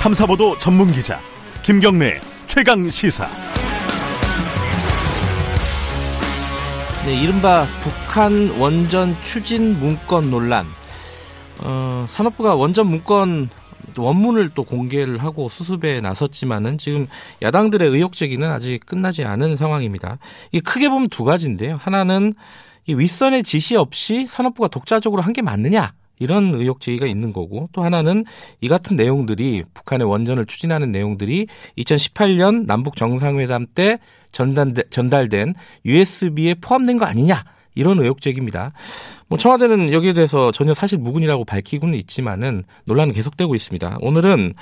탐사보도 전문 기자 김경래 최강 시사. 네, 이른바 북한 원전 추진 문건 논란. 어, 산업부가 원전 문건 원문을 또 공개를 하고 수습에 나섰지만은 지금 야당들의 의혹 제기는 아직 끝나지 않은 상황입니다. 이 크게 보면 두 가지인데요. 하나는 이 윗선의 지시 없이 산업부가 독자적으로 한 게 맞느냐? 이런 의혹 제기가 있는 거고 또 하나는 이 같은 내용들이 북한의 원전을 추진하는 내용들이 2018년 남북 정상회담 때 전달된 USB에 포함된 거 아니냐 이런 의혹 제기입니다. 뭐 청와대는 여기에 대해서 전혀 사실 무근이라고 밝히고는 있지만은 논란은 계속되고 있습니다. 오늘은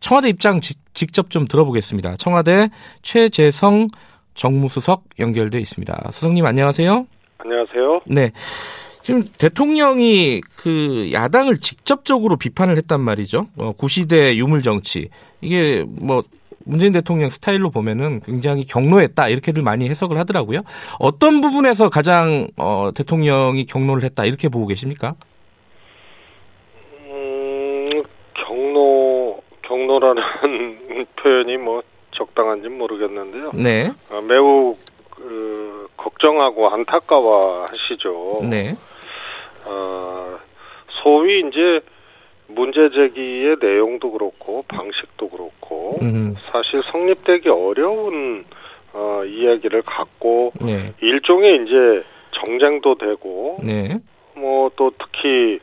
청와대 입장 지, 직접 좀 들어보겠습니다. 청와대 최재성 정무수석 연결돼 있습니다. 수석님 안녕하세요. 안녕하세요. 네. 지금 대통령이 그 야당을 직접적으로 비판을 했단 말이죠. 어, 구시대 유물 정치 이게 뭐 문재인 대통령 스타일로 보면은 굉장히 경로했다 이렇게들 많이 해석을 하더라고요. 어떤 부분에서 가장 어, 대통령이 경로를 했다 이렇게 보고 계십니까? 음, 경로 경로라는 표현이 뭐 적당한지 모르겠는데요. 네. 어, 매우 그, 걱정하고 안타까워하시죠. 네. 어, 소위 이제 문제 제기의 내용도 그렇고 방식도 그렇고 음. 사실 성립되기 어려운 어, 이야기를 갖고 네. 일종의 이제 정쟁도 되고 네. 뭐또 특히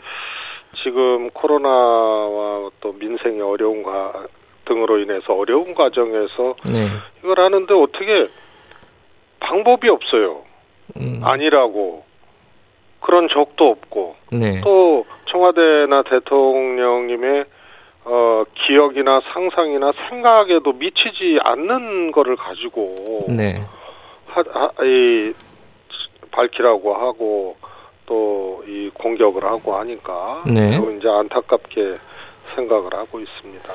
지금 코로나와 또 민생의 어려움과 등으로 인해서 어려운 과정에서 네. 이걸 하는데 어떻게 방법이 없어요. 음. 아니라고 그런 적도 없고 네. 또 청와대나 대통령님의 어, 기억이나 상상이나 생각에도 미치지 않는 거를 가지고 네. 하, 하, 이, 밝히라고 하고 또 이 공격을 하고 하니까 네. 이제 안타깝게 생각을 하고 있습니다.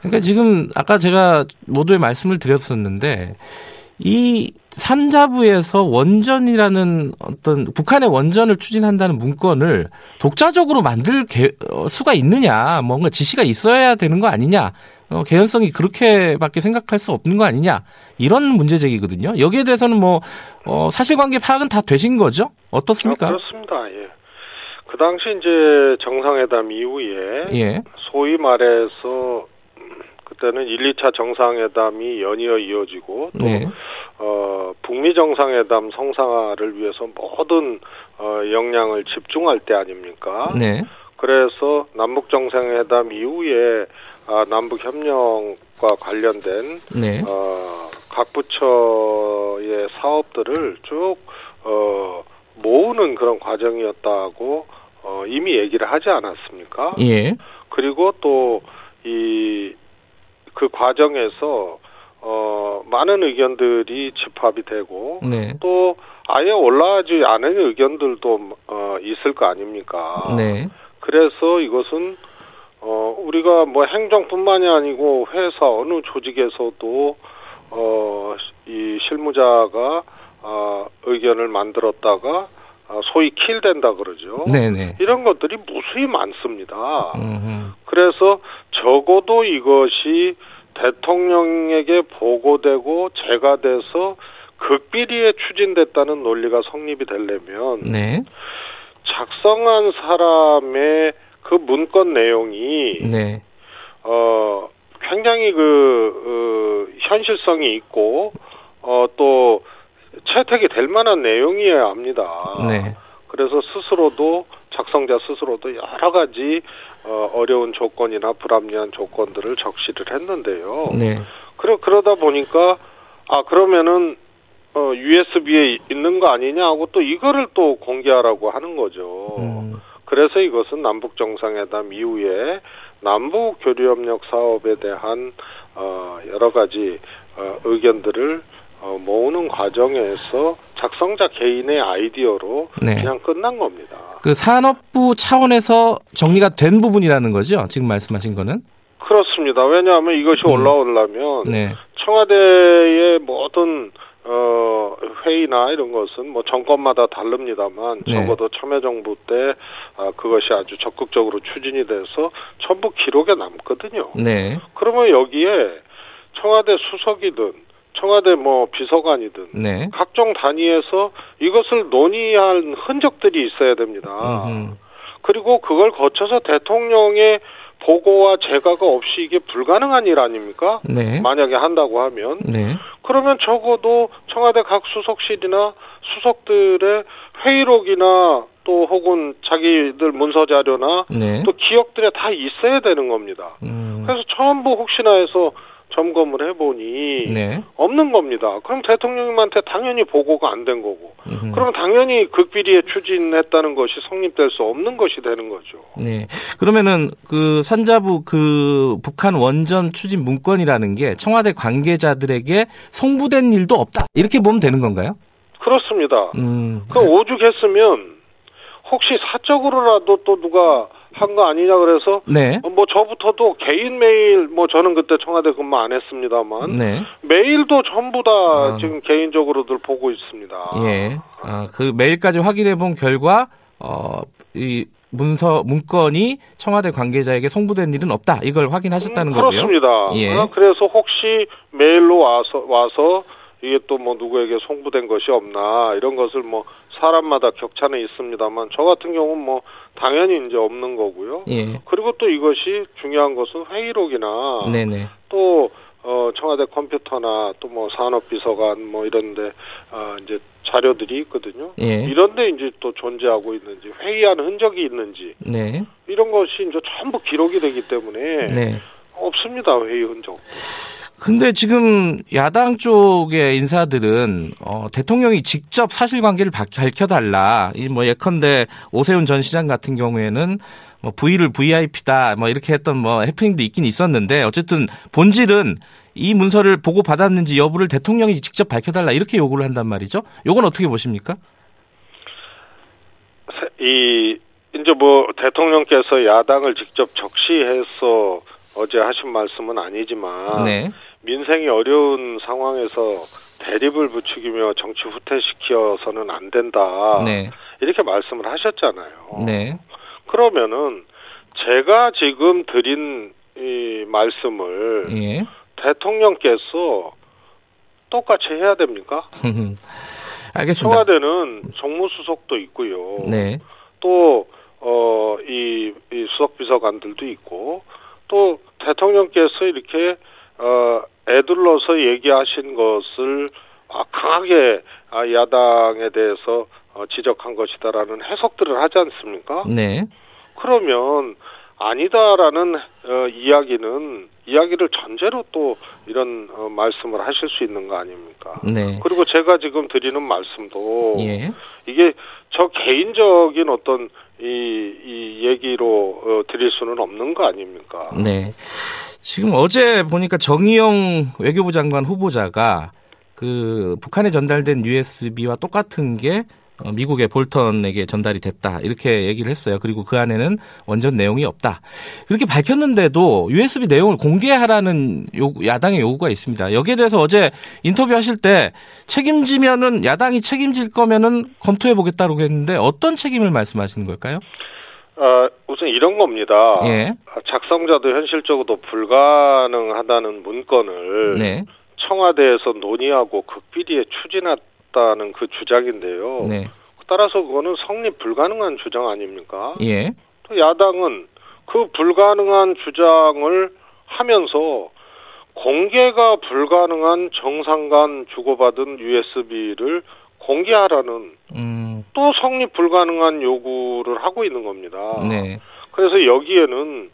그러니까 지금 아까 제가 모두의 말씀을 드렸었는데 이 산자부에서 원전이라는 어떤 북한의 원전을 추진한다는 문건을 독자적으로 만들 개, 어, 수가 있느냐, 뭔가 지시가 있어야 되는 거 아니냐, 어, 개연성이 그렇게밖에 생각할 수 없는 거 아니냐 이런 문제 제기거든요. 여기에 대해서는 뭐 어, 사실관계 파악은 다 되신 거죠? 어떻습니까? 아, 그렇습니다. 예. 그 당시 이제 정상회담 이후에 예. 소위 말해서 그 때는 1, 2차 정상회담이 연이어 이어지고 또 네. 어, 북미 정상회담 성사를 위해서 모든 어, 역량을 집중할 때 아닙니까? 네. 그래서 남북 정상회담 이후에 아, 남북 협력과 관련된 네. 어, 각 부처의 사업들을 쭉 어, 모으는 그런 과정이었다고 어, 이미 얘기를 하지 않았습니까? 예. 그리고 또 이 그 과정에서 어, 많은 의견들이 집합이 되고 네. 또 아예 올라가지 않은 의견들도 어, 있을 거 아닙니까? 네. 그래서 이것은 어, 우리가 뭐 행정뿐만이 아니고 회사 어느 조직에서도 어, 이 실무자가 어, 의견을 만들었다가 어, 소위 킬된다 그러죠. 네네. 이런 것들이 무수히 많습니다. 음. 그래서 적어도 이것이 대통령에게 보고되고 제가 돼서 극비리에 추진됐다는 논리가 성립이 되려면 네. 작성한 사람의 그 문건 내용이 네. 어 굉장히 그 어, 현실성이 있고 어또 채택이 될 만한 내용이어야 합니다. 네. 그래서 스스로도 작성자 스스로도 여러 가지 어, 어려운 조건이나 불합리한 조건들을 적시를 했는데요. 네. 그러 그러다 보니까 아 그러면은 어, USB에 있는 거 아니냐 하고 또 이거를 또 공개하라고 하는 거죠. 음. 그래서 이것은 남북 정상회담 이후에 남북 교류 협력 사업에 대한 어, 여러 가지 어, 의견들을 어, 모으는 과정에서 작성자 개인의 아이디어로 네. 그냥 끝난 겁니다. 그 산업부 차원에서 정리가 된 부분이라는 거죠. 지금 말씀하신 거는. 그렇습니다. 왜냐하면 이것이 음. 올라오려면 네. 청와대의 모든 어, 어, 회의나 이런 것은 뭐 정권마다 다릅니다만 네. 적어도 참여정부 때 아, 그것이 아주 적극적으로 추진이 돼서 전부 기록에 남거든요. 네. 그러면 여기에 청와대 수석이든 청와대 뭐 비서관이든 네. 각종 단위에서 이것을 논의한 흔적들이 있어야 됩니다. 음흠. 그리고 그걸 거쳐서 대통령의 보고와 재가가 없이 이게 불가능한 일 아닙니까? 네. 만약에 한다고 하면 네. 그러면 적어도 청와대 각 수석실이나 수석들의 회의록이나 또 혹은 자기들 문서 자료나 네. 또 기억들에 다 있어야 되는 겁니다. 음. 그래서 전부 혹시나 해서 점검을 해보니 네. 없는 겁니다. 그럼 대통령님한테 당연히 보고가 안 된 거고, 음흠. 그러면 당연히 극비리에 추진했다는 것이 성립될 수 없는 것이 되는 거죠. 네. 그러면은 그 산자부 그 북한 원전 추진 문건이라는 게 청와대 관계자들에게 송부된 일도 없다. 이렇게 보면 되는 건가요? 그렇습니다. 음. 그 오죽했으면 혹시 사적으로라도 또 누가 한 거 아니냐 그래서 네. 뭐 저부터도 개인 메일 뭐 저는 그때 청와대 근무 안 했습니다만 네. 메일도 전부 다 아. 지금 개인적으로들 보고 있습니다. 예. 아, 그 메일까지 확인해 본 결과 어, 이 문서 문건이 청와대 관계자에게 송부된 일은 없다. 이걸 확인하셨다는 음, 거고요. 그렇습니다. 예. 어, 그래서 혹시 메일로 와서 와서 이게 또 뭐 누구에게 송부된 것이 없나 이런 것을 뭐 사람마다 격차는 있습니다만 저 같은 경우는 뭐 당연히 이제 없는 거고요. 예. 그리고 또 이것이 중요한 것은 회의록이나 네, 네. 또 어, 청와대 컴퓨터나 또 뭐 산업비서관 뭐 이런데 어, 이제 자료들이 있거든요. 예. 이런데 이제 또 존재하고 있는지 회의한 흔적이 있는지 네. 이런 것이 이제 전부 기록이 되기 때문에 네. 없습니다 회의 흔적. 근데 지금 야당 쪽의 인사들은 어, 대통령이 직접 사실관계를 박- 밝혀달라. 이 뭐 예컨대 오세훈 전 시장 같은 경우에는 뭐 V를 VIP다 뭐 이렇게 했던 뭐 해프닝도 있긴 있었는데 어쨌든 본질은 이 문서를 보고 받았는지 여부를 대통령이 직접 밝혀달라 이렇게 요구를 한단 말이죠. 요건 어떻게 보십니까? 세- 이 이제 뭐 대통령께서 야당을 직접 적시해서 어제 하신 말씀은 아니지만 네, 민생이 어려운 상황에서 대립을 부추기며 정치 후퇴시켜서는 안 된다. 네, 이렇게 말씀을 하셨잖아요. 네, 그러면은 제가 지금 드린 이 말씀을 예. 대통령께서 똑같이 해야 됩니까? 알겠습니다. 청와대는 정무수석도 있고요. 네, 또, 어, 이, 이 수석비서관들도 있고, 또 대통령께서 이렇게, 어, 애둘러서 얘기하신 것을 아, 강하게 아, 야당에 대해서 어, 지적한 것이다라는 해석들을 하지 않습니까? 네, 그러면 아니다라는 어, 이야기는 이야기를 전제로 또 이런 어, 말씀을 하실 수 있는 거 아닙니까? 네, 그리고 제가 지금 드리는 말씀도 예, 이게 저 개인적인 어떤 이, 이 얘기로 어, 드릴 수는 없는 거 아닙니까? 네. 지금 어제 보니까 정의용 외교부 장관 후보자가 그 북한에 전달된 USB와 똑같은 게 어, 미국의 볼턴에게 전달이 됐다 이렇게 얘기를 했어요. 그리고 그 안에는 원전 내용이 없다. 그렇게 밝혔는데도 USB 내용을 공개하라는 요구, 야당의 요구가 있습니다. 여기에 대해서 어제 인터뷰하실 때 책임지면은 야당이 책임질 거면은 검토해 보겠다고 했는데 어떤 책임을 말씀하시는 걸까요? 어, 우선 이런 겁니다. 예. 작성자도 현실적으로 불가능하다는 문건을 네. 청와대에서 논의하고 극비리에 추진했다는 그 주장인데요. 네. 따라서 그거는 성립 불가능한 주장 아닙니까? 예. 또 야당은 그 불가능한 주장을 하면서 공개가 불가능한 정상 간 주고받은 USB를 공개하라는 음. 또 성립 불가능한 요구를 하고 있는 겁니다. 네. 그래서 여기에는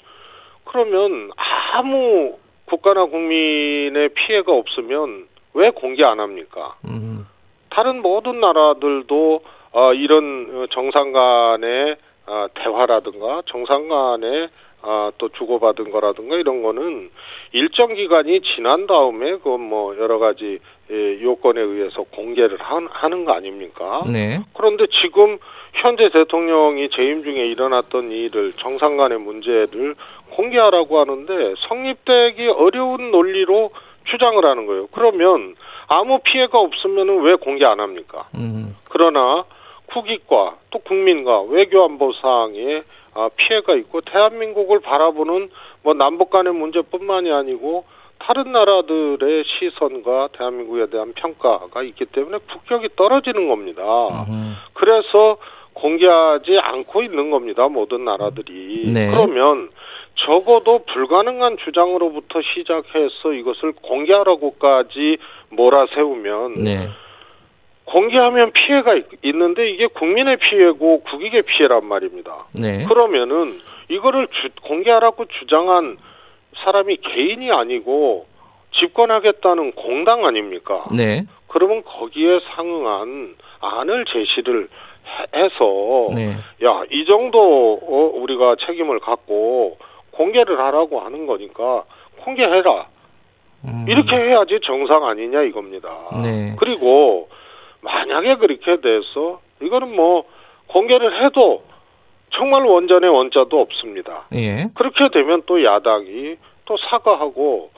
그러면 아무 국가나 국민의 피해가 없으면 왜 공개 안 합니까? 음. 다른 모든 나라들도 어, 이런 정상 간의 어, 대화라든가 정상 간의 어, 또 주고받은 거라든가 이런 거는 일정 기간이 지난 다음에 그 뭐 여러 가지 예, 요건에 의해서 공개를 한- 하는 거 아닙니까? 네. 그런데 지금 현재 대통령이 재임 중에 일어났던 일을 정상 간의 문제를 공개하라고 하는데 성립되기 어려운 논리로 주장을 하는 거예요. 그러면 아무 피해가 없으면 왜 공개 안 합니까? 음. 그러나 국익과 또 국민과 외교안보상에 아, 피해가 있고 대한민국을 바라보는 뭐 남북 간의 문제뿐만이 아니고 다른 나라들의 시선과 대한민국에 대한 평가가 있기 때문에 국격이 떨어지는 겁니다. 음. 그래서 공개하지 않고 있는 겁니다. 모든 나라들이. 네. 그러면 적어도 불가능한 주장으로부터 시작해서 이것을 공개하라고까지 몰아세우면 네. 공개하면 피해가 있, 있는데 이게 국민의 피해고 국익의 피해란 말입니다. 네. 그러면은 이거를 주, 공개하라고 주장한 사람이 개인이 아니고 집권하겠다는 공당 아닙니까? 네. 그러면 거기에 상응한 안을 제시를 해- 해서 네. 야, 이 정도 어, 우리가 책임을 갖고 공개를 하라고 하는 거니까 공개해라. 음. 이렇게 해야지 정상 아니냐 이겁니다. 네. 그리고 만약에 그렇게 돼서 이거는 뭐 공개를 해도 정말 원전의 원자도 없습니다. 예. 그렇게 되면 또 야당이 또 사과하고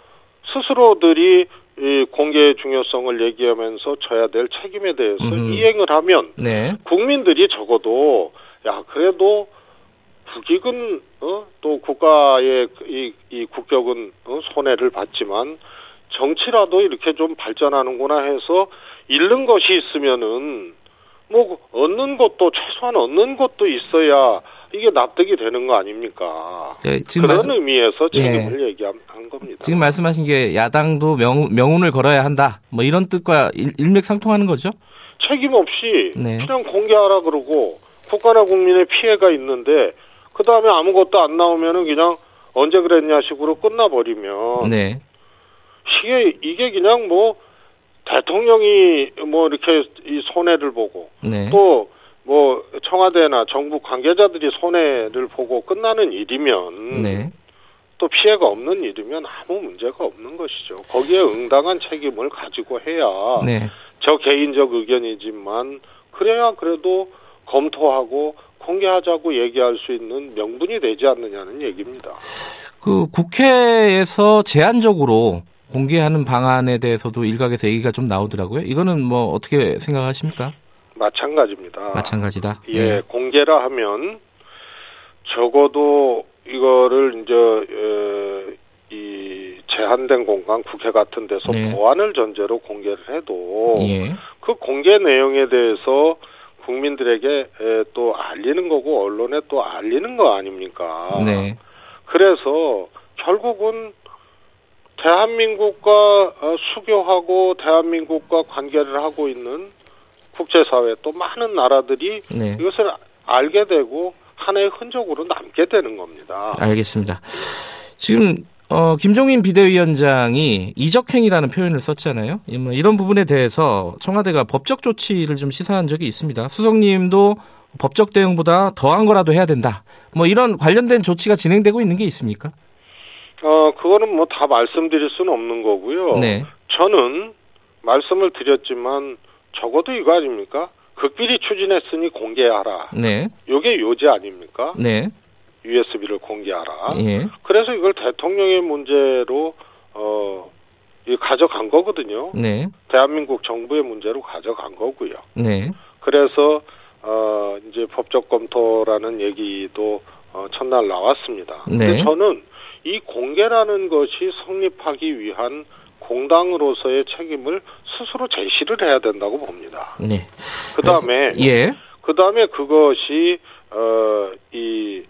스스로들이 이 공개의 중요성을 얘기하면서 져야 될 책임에 대해서 음흠. 이행을 하면 네. 국민들이 적어도 야 그래도 국익은 어, 또 국가의 이, 이 국격은 어, 손해를 봤지만 정치라도 이렇게 좀 발전하는구나 해서 잃는 것이 있으면은 뭐 얻는 것도 최소한 얻는 것도 있어야 이게 납득이 되는 거 아닙니까? 네, 지금 그런 말씀, 의미에서 예. 책임을 얘기한 한 겁니다. 지금 말씀하신 게 야당도 명, 명운을 걸어야 한다. 뭐 이런 뜻과 일, 일맥상통하는 거죠? 책임 없이 네. 그냥 공개하라 그러고 국가나 국민의 피해가 있는데 그 다음에 아무것도 안 나오면은 그냥 언제 그랬냐 식으로 끝나버리면 네. 이게 이게 그냥 뭐 대통령이 뭐 이렇게 이 손해를 보고 네. 또뭐 청와대나 정부 관계자들이 손해를 보고 끝나는 일이면 네. 또 피해가 없는 일이면 아무 문제가 없는 것이죠. 거기에 응당한 책임을 가지고 해야 네. 저 개인적 의견이지만 그래야 그래도 검토하고 공개하자고 얘기할 수 있는 명분이 되지 않느냐는 얘기입니다. 그 국회에서 제한적으로 공개하는 방안에 대해서도 일각에서 얘기가 좀 나오더라고요. 이거는 뭐 어떻게 생각하십니까? 마찬가지입니다. 마찬가지다. 예, 네. 공개라 하면 적어도 이거를 이제 에, 이 제한된 공간 국회 같은 데서 네. 보안을 전제로 공개를 해도 예. 그 공개 내용에 대해서 국민들에게 에, 또 알리는 거고 언론에 또 알리는 거 아닙니까? 네. 그래서 결국은 대한민국과 어, 수교하고 대한민국과 관계를 하고 있는 국제사회 또 많은 나라들이 네. 이것을 알게 되고 하나의 흔적으로 남게 되는 겁니다. 알겠습니다. 지금 어, 김종인 비대위원장이 이적행이라는 표현을 썼잖아요. 이런 부분에 대해서 청와대가 법적 조치를 좀 시사한 적이 있습니다. 수석님도 법적 대응보다 더한 거라도 해야 된다. 뭐 이런 관련된 조치가 진행되고 있는 게 있습니까? 어, 그거는 뭐 다 말씀드릴 수는 없는 거고요. 네. 저는 말씀을 드렸지만 적어도 이거 아닙니까? 극비리 추진했으니 공개하라. 네. 이게 요지 아닙니까? 네. USB를 공개하라. 예. 그래서 이걸 대통령의 문제로 어이 가져간 거거든요. 네. 대한민국 정부의 문제로 가져간 거고요. 네. 그래서 어 이제 법적 검토라는 얘기도 어 첫날 나왔습니다. 네. 근데 저는 이 공개라는 것이 성립하기 위한 공당으로서의 책임을 스스로 제시를 해야 된다고 봅니다. 네. 그다음에 예. 그다음에 그것이 어이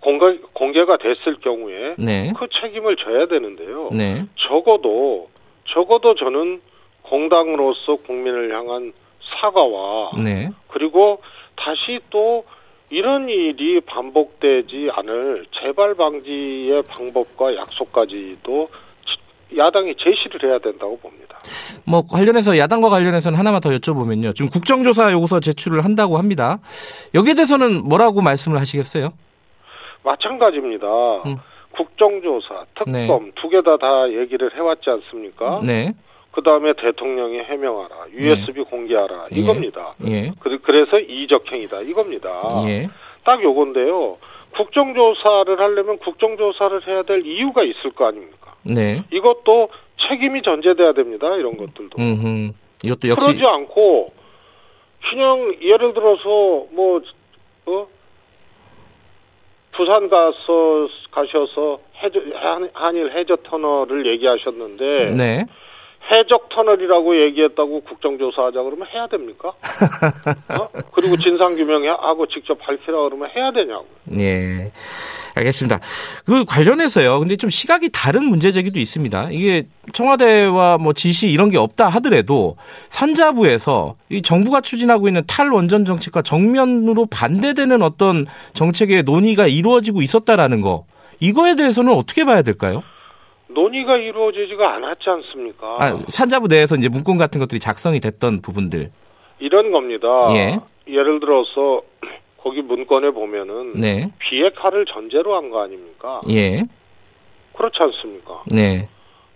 공개 공개가 됐을 경우에 네. 그 책임을 져야 되는데요. 네. 적어도 적어도 저는 공당으로서 국민을 향한 사과와 네. 그리고 다시 또 이런 일이 반복되지 않을 재발 방지의 방법과 약속까지도 야당이 제시를 해야 된다고 봅니다. 뭐 관련해서 야당과 관련해서는 하나만 더 여쭤보면요. 지금 국정조사 요구서 제출을 한다고 합니다. 여기에 대해서는 뭐라고 말씀을 하시겠어요? 마찬가지입니다. 음. 국정조사, 특검 두개다다 얘기를 해왔지 않습니까? 네. 그 다음에 대통령이 해명하라, USB 공개하라 예. 이겁니다. 예. 그- 그래서 이적행이다 이겁니다. 예. 딱 요건데요. 국정조사를 하려면 국정조사를 해야 될 이유가 있을 거 아닙니까? 네. 이것도 책임이 전제돼야 됩니다. 이런 것들도. 음, 이것도 역시 그러지 않고 그냥 예를 들어서 뭐 어? 부산 가서 가셔서 해저, 한, 한일 해저 터널을 얘기하셨는데 네. 해적 터널이라고 얘기했다고 국정조사하자 그러면 해야 됩니까? 어? 그리고 진상규명하고 직접 밝히라 그러면 해야 되냐고. 예. 알겠습니다. 그 관련해서요. 근데 좀 시각이 다른 문제 제기도 있습니다. 이게 청와대와 뭐 지시 이런 게 없다 하더라도 산자부에서 이 정부가 추진하고 있는 탈원전 정책과 정면으로 반대되는 어떤 정책의 논의가 이루어지고 있었다라는 거. 이거에 대해서는 어떻게 봐야 될까요? 논의가 이루어지지가 않았지 않습니까? 아, 산자부 내에서 이제 문건 같은 것들이 작성이 됐던 부분들. 이런 겁니다. 예. 예를 들어서 거기 문건에 보면은 네. 비핵화를 전제로 한 거 아닙니까? 예. 그렇지 않습니까? 네.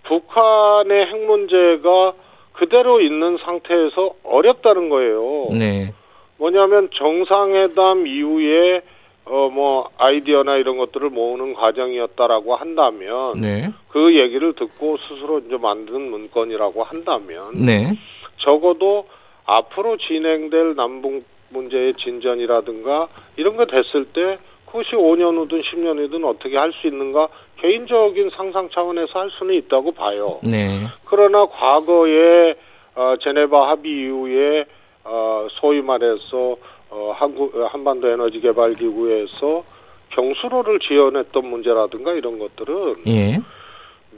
북한의 핵 문제가 그대로 있는 상태에서 어렵다는 거예요. 네. 뭐냐면 정상회담 이후에 어 뭐 아이디어나 이런 것들을 모으는 과정이었다라고 한다면 네. 그 얘기를 듣고 스스로 이제 만든 문건이라고 한다면 네. 적어도 앞으로 진행될 남북 문제의 진전이라든가 이런 거 됐을 때 그것이 5년 후든 10년 후든 어떻게 할 수 있는가 개인적인 상상 차원에서 할 수는 있다고 봐요. 네. 그러나 과거에 어, 제네바 합의 이후에 어, 소위 말해서 어, 한국 어, 한반도 에너지 개발 기구에서 경수로를 지원했던 문제라든가 이런 것들은 예.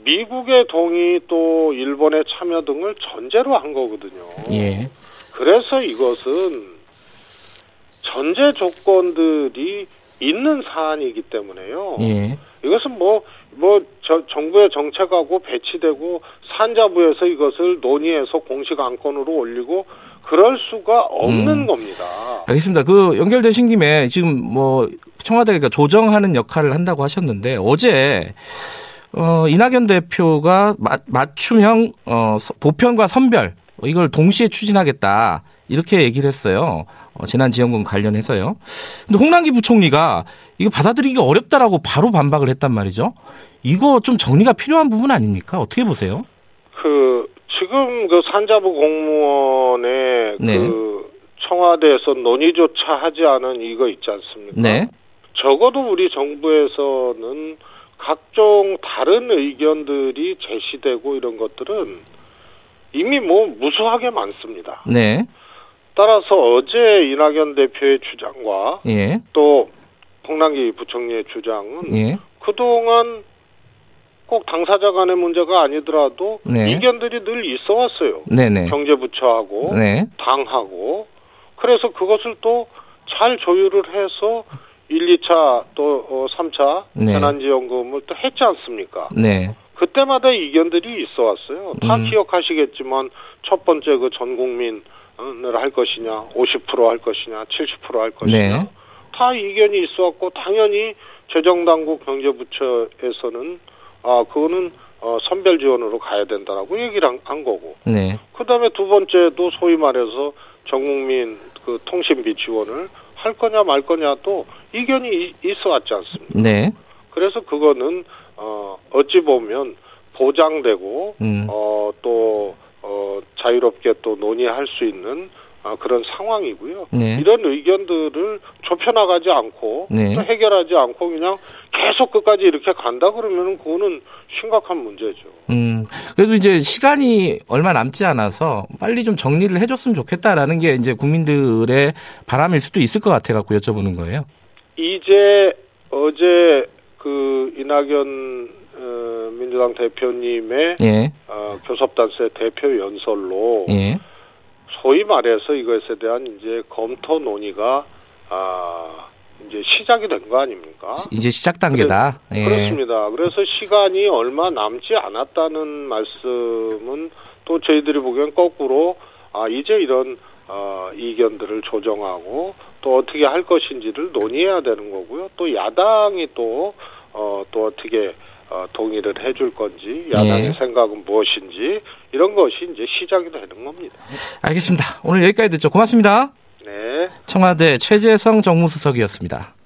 미국의 동의 또 일본의 참여 등을 전제로 한 거거든요. 예. 그래서 이것은 전제 조건들이 있는 사안이기 때문에요. 예. 이것은 뭐, 뭐, 저, 정부의 정책하고 배치되고 산자부에서 이것을 논의해서 공식 안건으로 올리고 그럴 수가 없는 음. 겁니다. 알겠습니다. 그 연결되신 김에 지금 뭐 청와대가 조정하는 역할을 한다고 하셨는데 어제 어 이낙연 대표가 마, 맞춤형 어 서- 보편과 선별 이걸 동시에 추진하겠다 이렇게 얘기를 했어요. 어, 재난지원금 관련해서요. 근데 홍남기 부총리가 이거 받아들이기 어렵다라고 바로 반박을 했단 말이죠. 이거 좀 정리가 필요한 부분 아닙니까? 어떻게 보세요? 그, 지금 그 산자부 공무원의 네. 그 청와대에서 논의조차 하지 않은 이거 있지 않습니까? 네. 적어도 우리 정부에서는 각종 다른 의견들이 제시되고 이런 것들은 이미 뭐 무수하게 많습니다. 네. 따라서 어제 이낙연 대표의 주장과 예. 또 홍남기 부총리의 주장은 예. 그동안 꼭 당사자 간의 문제가 아니더라도 네. 이견들이 늘 있어 왔어요. 네네. 경제부처하고 네. 당하고 그래서 그것을 또 잘 조율을 해서 1, 2차 또 어, 3차 네. 재난지원금을 또 했지 않습니까? 네. 그때마다 이견들이 있어 왔어요. 다 음. 기억하시겠지만 첫 번째 그 전 국민을 할 것이냐, 50%할 것이냐, 70%할 것이냐. 네. 다 이견이 있어 왔고 당연히 재정당국 경제부처에서는 아 그거는 어, 선별 지원으로 가야 된다라고 얘기를 한, 한 거고. 네. 그다음에 두 번째도 소위 말해서 전국민 그 통신비 지원을 할 거냐 말 거냐도 이견이 이- 있어 왔지 않습니까? 네. 그래서 그거는 어 어찌 보면 보장되고 음. 어또 어, 자유롭게 또 논의할 수 있는 아, 그런 상황이고요. 네. 이런 의견들을 좁혀나가지 않고 네. 또 해결하지 않고 그냥 계속 끝까지 이렇게 간다 그러면은 그거는 심각한 문제죠. 음, 그래도 이제 시간이 얼마 남지 않아서 빨리 좀 정리를 해줬으면 좋겠다라는 게 이제 국민들의 바람일 수도 있을 것 같아 갖고 여쭤보는 거예요. 이제 어제 그 이낙연 어, 민주당 대표님의 예, 어, 교섭단체 대표 연설로 예, 소위 말해서 이것에 대한 이제 검토 논의가 아 이제 시작이 된 거 아닙니까? 이제 시작 단계다. 예. 그렇습니다. 그래서 시간이 얼마 남지 않았다는 말씀은 또 저희들이 보기엔 거꾸로 아 이제 이런 어, 이견들을 조정하고 또 어떻게 할 것인지를 논의해야 되는 거고요. 또 야당이 또 어, 또 어떻게 어, 동의를 해줄 건지 야당의 예. 생각은 무엇인지 이런 것이 이제 시작이 되는 겁니다. 알겠습니다. 오늘 여기까지 듣죠. 고맙습니다. 네. 청와대 최재성 정무수석이었습니다.